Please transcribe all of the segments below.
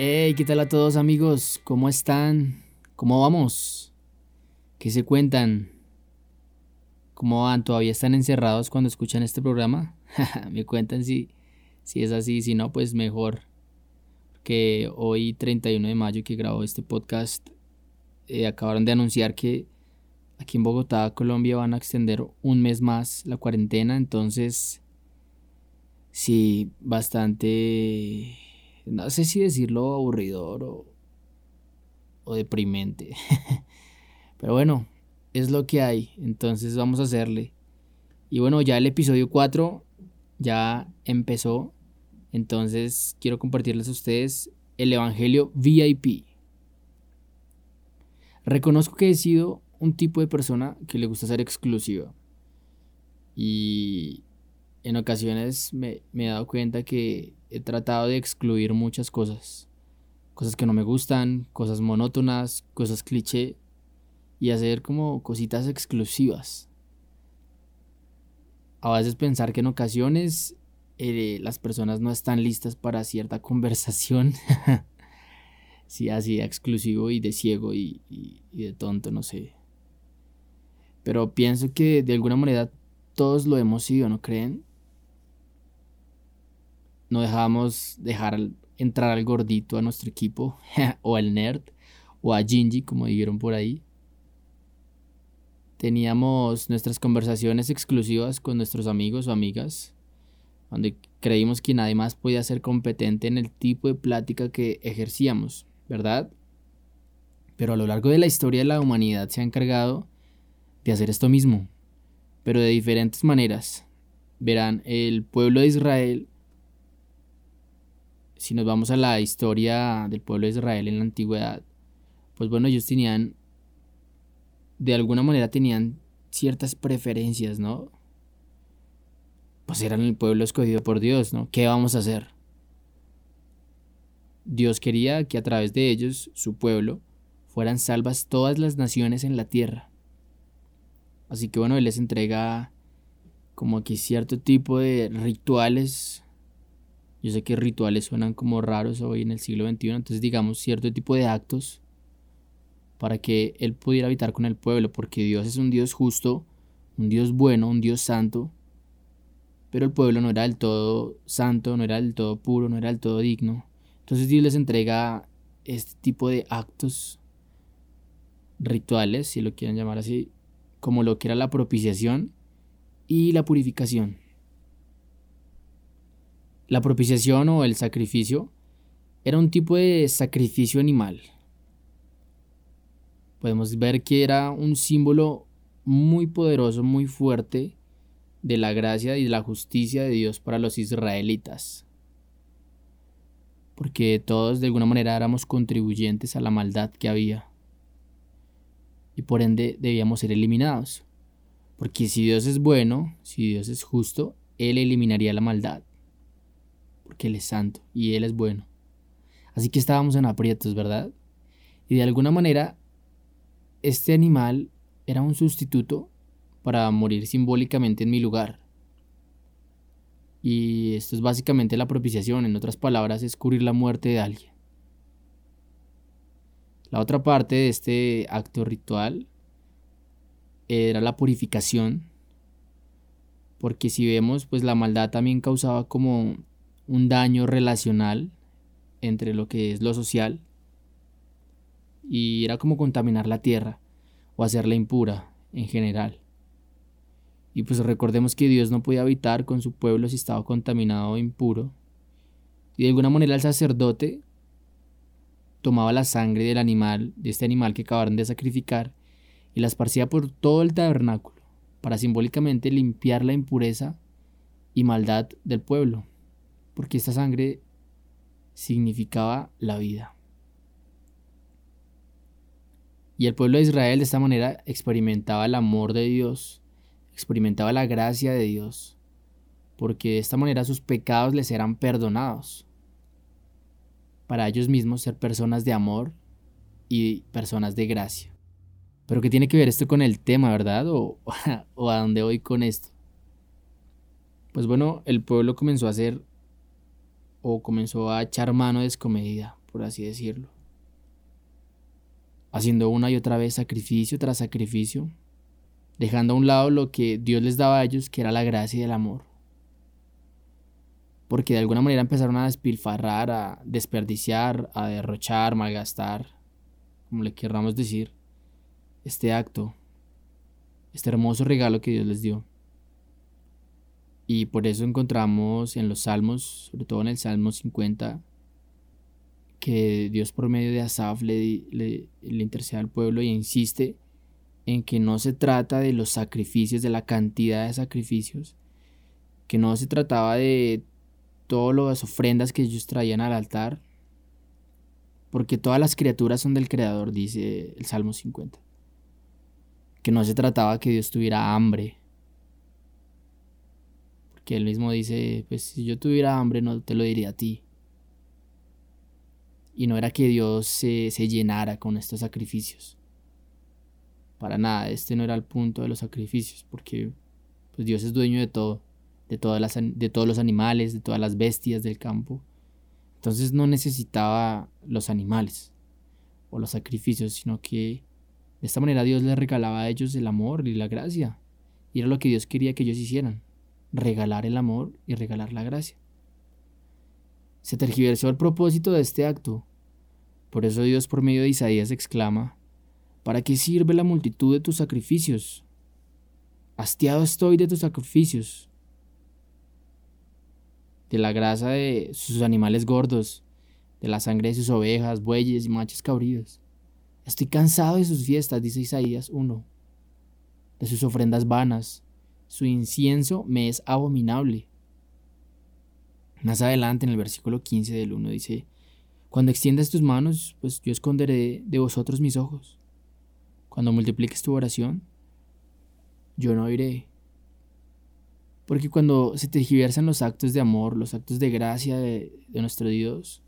Hey, ¿qué tal a todos amigos? ¿Cómo están? ¿Cómo vamos? ¿Qué se cuentan? ¿Cómo van? ¿Todavía están encerrados cuando escuchan este programa? Me cuentan si, si es así, si no, pues mejor. Que hoy, 31 de mayo, que grabó este podcast, eh, acabaron de anunciar que aquí en Bogotá, Colombia, van a extender un mes más la cuarentena. Entonces, sí, bastante no sé si decirlo aburridor o, o deprimente. Pero bueno, es lo que hay. Entonces vamos a hacerle. Y bueno, ya el episodio 4 ya empezó. Entonces quiero compartirles a ustedes el Evangelio VIP. Reconozco que he sido un tipo de persona que le gusta ser exclusiva. Y en ocasiones me, me, he dado cuenta que he tratado de excluir muchas cosas. Cosas que no me gustan, cosas monótonas, cosas cliché. Y hacer como cositas exclusivas. A veces pensar que en ocasiones eh, las personas no están listas para cierta conversación. sí, así exclusivo y de ciego y, y, y de tonto, no sé. Pero pienso que de alguna manera todos lo hemos sido, ¿no creen? No dejábamos dejar entrar al gordito a nuestro equipo, o al nerd, o a Gingy, como dijeron por ahí. Teníamos nuestras conversaciones exclusivas con nuestros amigos o amigas, donde creímos que nadie más podía ser competente en el tipo de plática que ejercíamos, ¿verdad? Pero a lo largo de la historia la humanidad se ha encargado de hacer esto mismo, pero de diferentes maneras. Verán, el pueblo de Israel si nos vamos a la historia del pueblo de Israel en la antigüedad, pues bueno, ellos tenían, de alguna manera tenían ciertas preferencias, ¿no? Pues eran el pueblo escogido por Dios, ¿no? ¿Qué vamos a hacer? Dios quería que a través de ellos, su pueblo, fueran salvas todas las naciones en la tierra. Así que bueno, Él les entrega como que cierto tipo de rituales yo sé que rituales suenan como raros hoy en el siglo XXI, entonces digamos cierto tipo de actos para que Él pudiera habitar con el pueblo, porque Dios es un Dios justo, un Dios bueno, un Dios santo, pero el pueblo no era del todo santo, no era del todo puro, no era del todo digno. Entonces Dios les entrega este tipo de actos rituales, si lo quieren llamar así, como lo que era la propiciación y la purificación. La propiciación o el sacrificio era un tipo de sacrificio animal. Podemos ver que era un símbolo muy poderoso, muy fuerte de la gracia y de la justicia de Dios para los israelitas. Porque todos de alguna manera éramos contribuyentes a la maldad que había. Y por ende debíamos ser eliminados. Porque si Dios es bueno, si Dios es justo, Él eliminaría la maldad porque Él es santo y Él es bueno. Así que estábamos en aprietos, ¿verdad? Y de alguna manera, este animal era un sustituto para morir simbólicamente en mi lugar. Y esto es básicamente la propiciación, en otras palabras, es cubrir la muerte de alguien. La otra parte de este acto ritual era la purificación, porque si vemos, pues la maldad también causaba como un daño relacional entre lo que es lo social y era como contaminar la tierra o hacerla impura en general. Y pues recordemos que Dios no podía habitar con su pueblo si estaba contaminado o impuro. Y de alguna manera el sacerdote tomaba la sangre del animal, de este animal que acabaron de sacrificar, y la esparcía por todo el tabernáculo, para simbólicamente limpiar la impureza y maldad del pueblo porque esta sangre significaba la vida. Y el pueblo de Israel de esta manera experimentaba el amor de Dios, experimentaba la gracia de Dios, porque de esta manera sus pecados les eran perdonados. Para ellos mismos ser personas de amor y personas de gracia. Pero ¿qué tiene que ver esto con el tema, verdad? ¿O, o a dónde voy con esto? Pues bueno, el pueblo comenzó a ser o comenzó a echar mano descomedida. por así decirlo. Haciendo una y otra vez sacrificio tras sacrificio, dejando a un lado lo que Dios les daba a ellos, que era la gracia y el amor. Porque de alguna manera empezaron a despilfarrar, a desperdiciar, a derrochar, malgastar, como le querramos decir, este acto, este hermoso regalo que Dios les dio. Y por eso encontramos en los salmos, sobre todo en el Salmo 50, que Dios por medio de Asaf le, le, intercede al pueblo y insiste en que no se trata de los sacrificios, de la cantidad de sacrificios, que no se trataba de todas las ofrendas que ellos traían al altar, porque todas las criaturas son del Creador, dice el Salmo 50. Que no se trataba que Dios tuviera hambre, porque él mismo dice, pues si yo tuviera hambre no te lo diría a ti. Y no era que Dios se, se llenara con estos sacrificios para nada, este no era el punto de los sacrificios, porque pues Dios es dueño de todo, de, todas las, de todos los animales, de todas las bestias del campo. Entonces no necesitaba los animales o los sacrificios, sino que de esta manera Dios les regalaba a ellos el amor y la gracia. Y era lo que Dios quería que ellos hicieran, regalar el amor y regalar la gracia. Se tergiversó el propósito de este acto. Por eso Dios por medio de Isaías exclama, ¿Para qué sirve la multitud de tus sacrificios? Hastiado estoy de tus sacrificios, de la grasa de sus animales gordos, de la sangre de sus ovejas, bueyes y machos cabríos. Estoy cansado de sus fiestas, dice Isaías 1, de sus ofrendas vanas. Su incienso me es abominable. Más adelante, en el versículo 15 del 1, dice, Cuando extiendas tus manos, pues yo esconderé de vosotros mis ojos. Cuando multipliques tu oración, yo no iré. Porque cuando se tergiversan los actos de amor, los actos de gracia de, de nuestro Dios,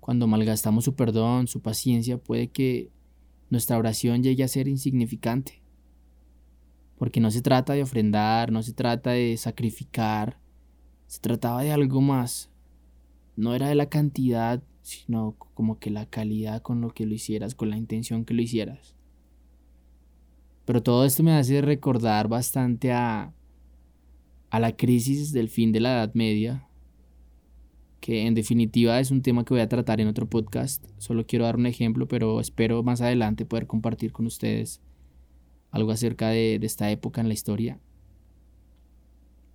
cuando malgastamos su perdón, su paciencia, puede que nuestra oración llegue a ser insignificante. Porque no se trata de ofrendar, no se trata de sacrificar, se trataba de algo más. No era de la cantidad sino como que la calidad con lo que lo hicieras, con la intención que lo hicieras. Pero todo esto me hace recordar bastante a, a la crisis del fin de la Edad Media, que en definitiva es un tema que voy a tratar en otro podcast. Solo quiero dar un ejemplo, pero espero más adelante poder compartir con ustedes algo acerca de, esta época en la historia.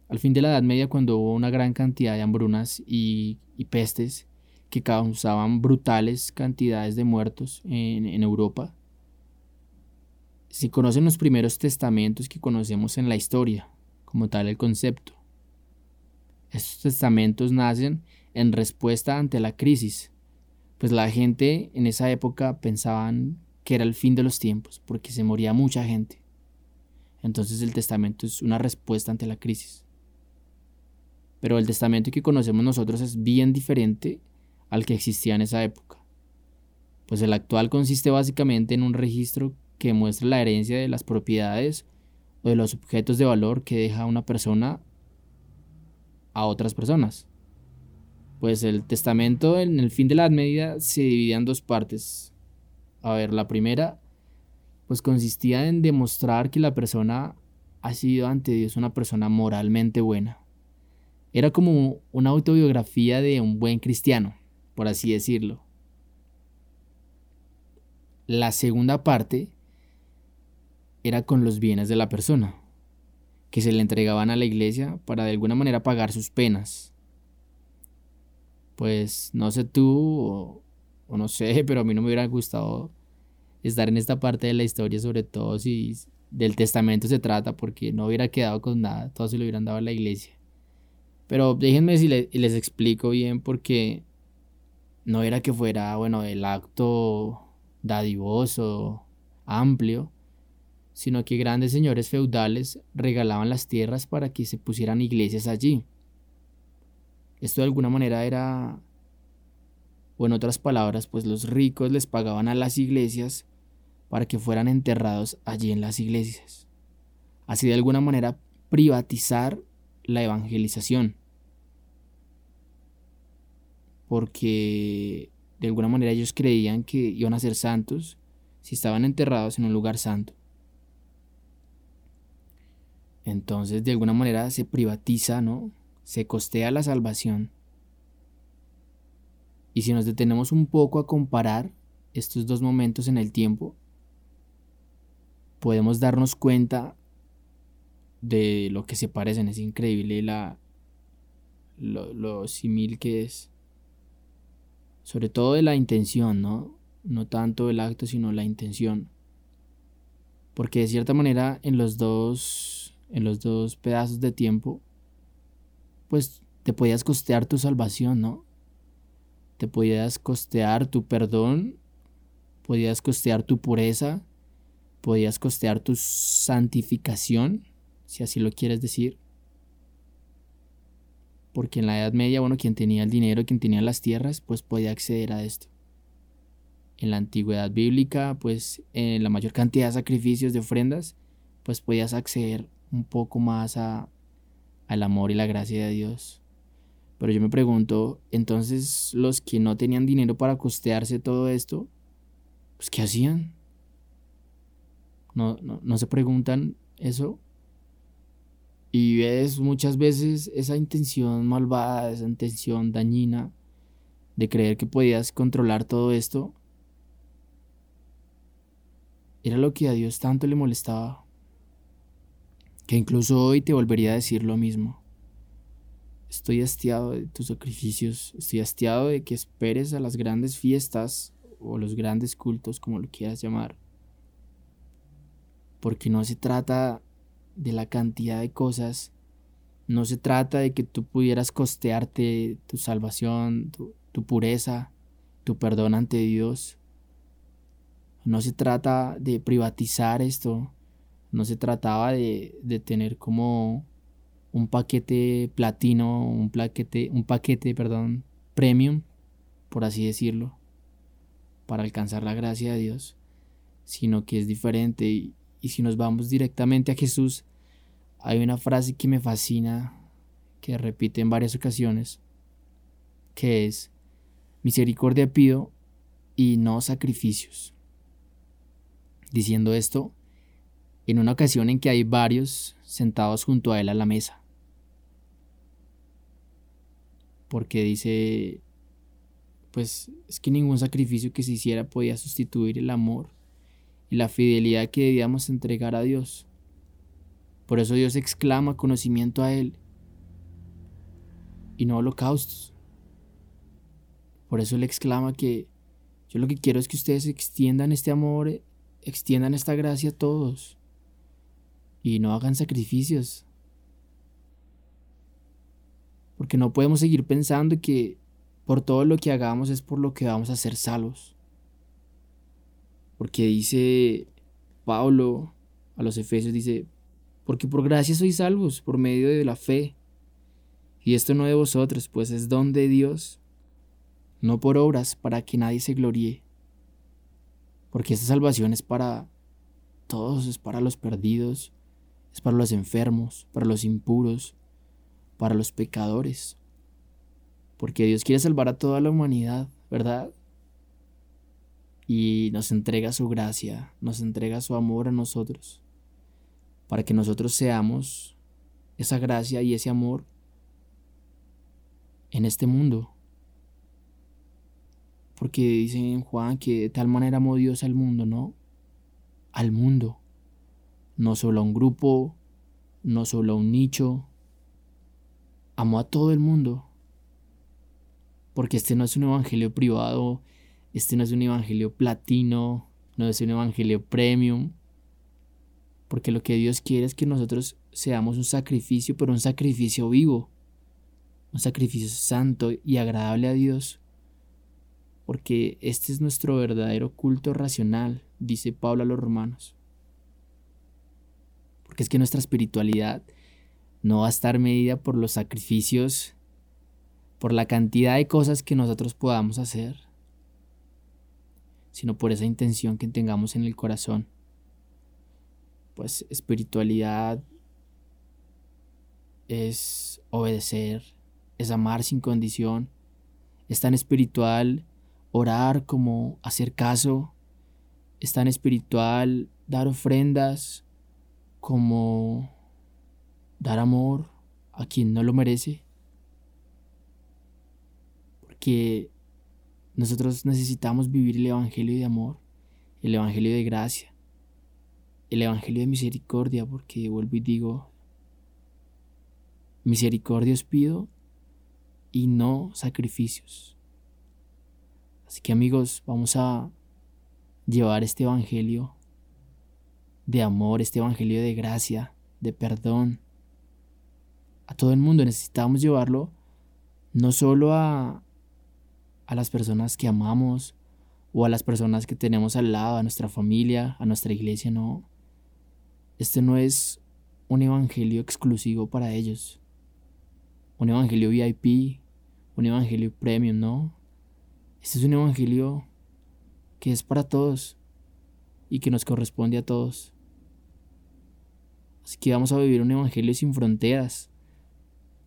Al fin de la Edad Media, cuando hubo una gran cantidad de hambrunas y pestes, que causaban brutales cantidades de muertos en, Europa. Se conocen los primeros testamentos que conocemos en la historia, como tal el concepto. Estos testamentos nacen en respuesta ante la crisis, pues la gente en esa época pensaban que era el fin de los tiempos, porque se moría mucha gente. Entonces el testamento es una respuesta ante la crisis. Pero el testamento que conocemos nosotros es bien diferente al que existía en esa época. Pues el actual consiste básicamente en un registro que muestra la herencia de las propiedades o de los objetos de valor que deja una persona a otras personas. Pues el testamento en el fin de la medida se dividía en dos partes. A ver, la primera pues consistía en demostrar que la persona ha sido ante Dios una persona moralmente buena. Era como una autobiografía de un buen cristiano por así decirlo. La segunda parte era con los bienes de la persona, que se le entregaban a la iglesia para de alguna manera pagar sus penas. Pues no sé tú o, no sé, pero a mí no me hubiera gustado estar en esta parte de la historia, sobre todo si del testamento se trata, porque no hubiera quedado con nada, todo se lo hubieran dado a la iglesia. Pero déjenme si les explico bien porque no era que fuera, bueno, el acto dadivoso, amplio, sino que grandes señores feudales regalaban las tierras para que se pusieran iglesias allí. Esto de alguna manera era, o en otras palabras, pues los ricos les pagaban a las iglesias para que fueran enterrados allí en las iglesias. Así de alguna manera privatizar la evangelización. porque de alguna manera ellos creían que iban a ser santos si estaban enterrados en un lugar santo. Entonces de alguna manera se privatiza, ¿no? Se costea la salvación. Y si nos detenemos un poco a comparar estos dos momentos en el tiempo, podemos darnos cuenta de lo que se parecen. Es increíble la, lo, lo simil que es. Sobre todo de la intención, ¿no? No tanto el acto, sino la intención. Porque de cierta manera en los dos, en los dos pedazos de tiempo, pues te podías costear tu salvación, ¿no? Te podías costear tu perdón, podías costear tu pureza, podías costear tu santificación, si así lo quieres decir. Porque en la Edad Media, bueno, quien tenía el dinero, quien tenía las tierras, pues podía acceder a esto. En la antigüedad bíblica, pues en la mayor cantidad de sacrificios, de ofrendas, pues podías acceder un poco más a, al amor y la gracia de Dios. Pero yo me pregunto, entonces los que no tenían dinero para costearse todo esto, pues ¿qué hacían? No, no, se preguntan eso. Y ves muchas veces esa intención malvada, esa intención dañina de creer que podías controlar todo esto. Era lo que a Dios tanto le molestaba. Que incluso hoy te volvería a decir lo mismo. Estoy hastiado de tus sacrificios, estoy hastiado de que esperes a las grandes fiestas o los grandes cultos, como lo quieras llamar. Porque no se trata de la cantidad de cosas. No se trata de que tú pudieras costearte tu salvación, tu, pureza, tu perdón ante Dios. No se trata de privatizar esto. No se trataba de, de tener como un paquete platino, un paquete, un paquete, perdón, premium, por así decirlo, para alcanzar la gracia de Dios, sino que es diferente. Y, y si nos vamos directamente a Jesús, hay una frase que me fascina, que repite en varias ocasiones, que es, misericordia pido y no sacrificios. Diciendo esto, en una ocasión en que hay varios sentados junto a él a la mesa. Porque dice, pues es que ningún sacrificio que se hiciera podía sustituir el amor y la fidelidad que debíamos entregar a Dios. Por eso Dios exclama conocimiento a Él y no holocaustos. Por eso Él exclama que yo lo que quiero es que ustedes extiendan este amor, extiendan esta gracia a todos y no hagan sacrificios. Porque no podemos seguir pensando que por todo lo que hagamos es por lo que vamos a ser salvos. Porque dice Pablo a los Efesios, dice, porque por gracia sois salvos por medio de la fe. Y esto no de vosotros, pues es don de Dios, no por obras, para que nadie se gloríe. Porque esta salvación es para todos, es para los perdidos, es para los enfermos, para los impuros, para los pecadores. Porque Dios quiere salvar a toda la humanidad, ¿verdad? Y nos entrega su gracia, nos entrega su amor a nosotros para que nosotros seamos esa gracia y ese amor en este mundo. Porque dice en Juan que de tal manera amó Dios al mundo, ¿no? Al mundo. No solo a un grupo, no solo a un nicho. Amó a todo el mundo. Porque este no es un evangelio privado, este no es un evangelio platino, no es un evangelio premium, porque lo que Dios quiere es que nosotros seamos un sacrificio, pero un sacrificio vivo, un sacrificio santo y agradable a Dios. Porque este es nuestro verdadero culto racional, dice Pablo a los romanos. Porque es que nuestra espiritualidad no va a estar medida por los sacrificios, por la cantidad de cosas que nosotros podamos hacer, sino por esa intención que tengamos en el corazón pues espiritualidad es obedecer, es amar sin condición, Es tan espiritual orar como hacer caso. Es tan espiritual dar ofrendas como dar amor a quien no lo merece. Porque nosotros necesitamos vivir el Evangelio de amor, el Evangelio de gracia, el Evangelio de misericordia, porque vuelvo y digo, misericordia os pido y no sacrificios. Así que amigos, vamos a llevar este Evangelio de amor, este Evangelio de gracia, de perdón, a todo el mundo. Necesitamos llevarlo no solo a, a las personas que amamos o a las personas que tenemos al lado, a nuestra familia, a nuestra iglesia, no. Este no es un evangelio exclusivo para ellos. Un evangelio VIP, un evangelio premium, no. Este es un evangelio que es para todos y que nos corresponde a todos. Así que vamos a vivir un evangelio sin fronteras,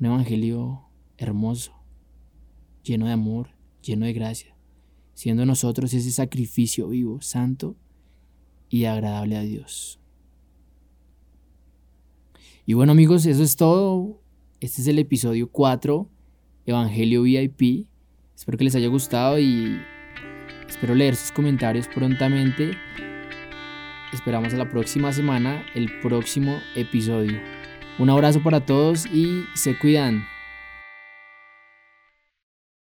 un evangelio hermoso, lleno de amor, lleno de gracia, siendo nosotros ese sacrificio vivo, santo y agradable a Dios. Y bueno amigos, eso es todo. Este es el episodio 4, Evangelio VIP. Espero que les haya gustado y espero leer sus comentarios prontamente. Esperamos a la próxima semana, el próximo episodio. Un abrazo para todos y se cuidan.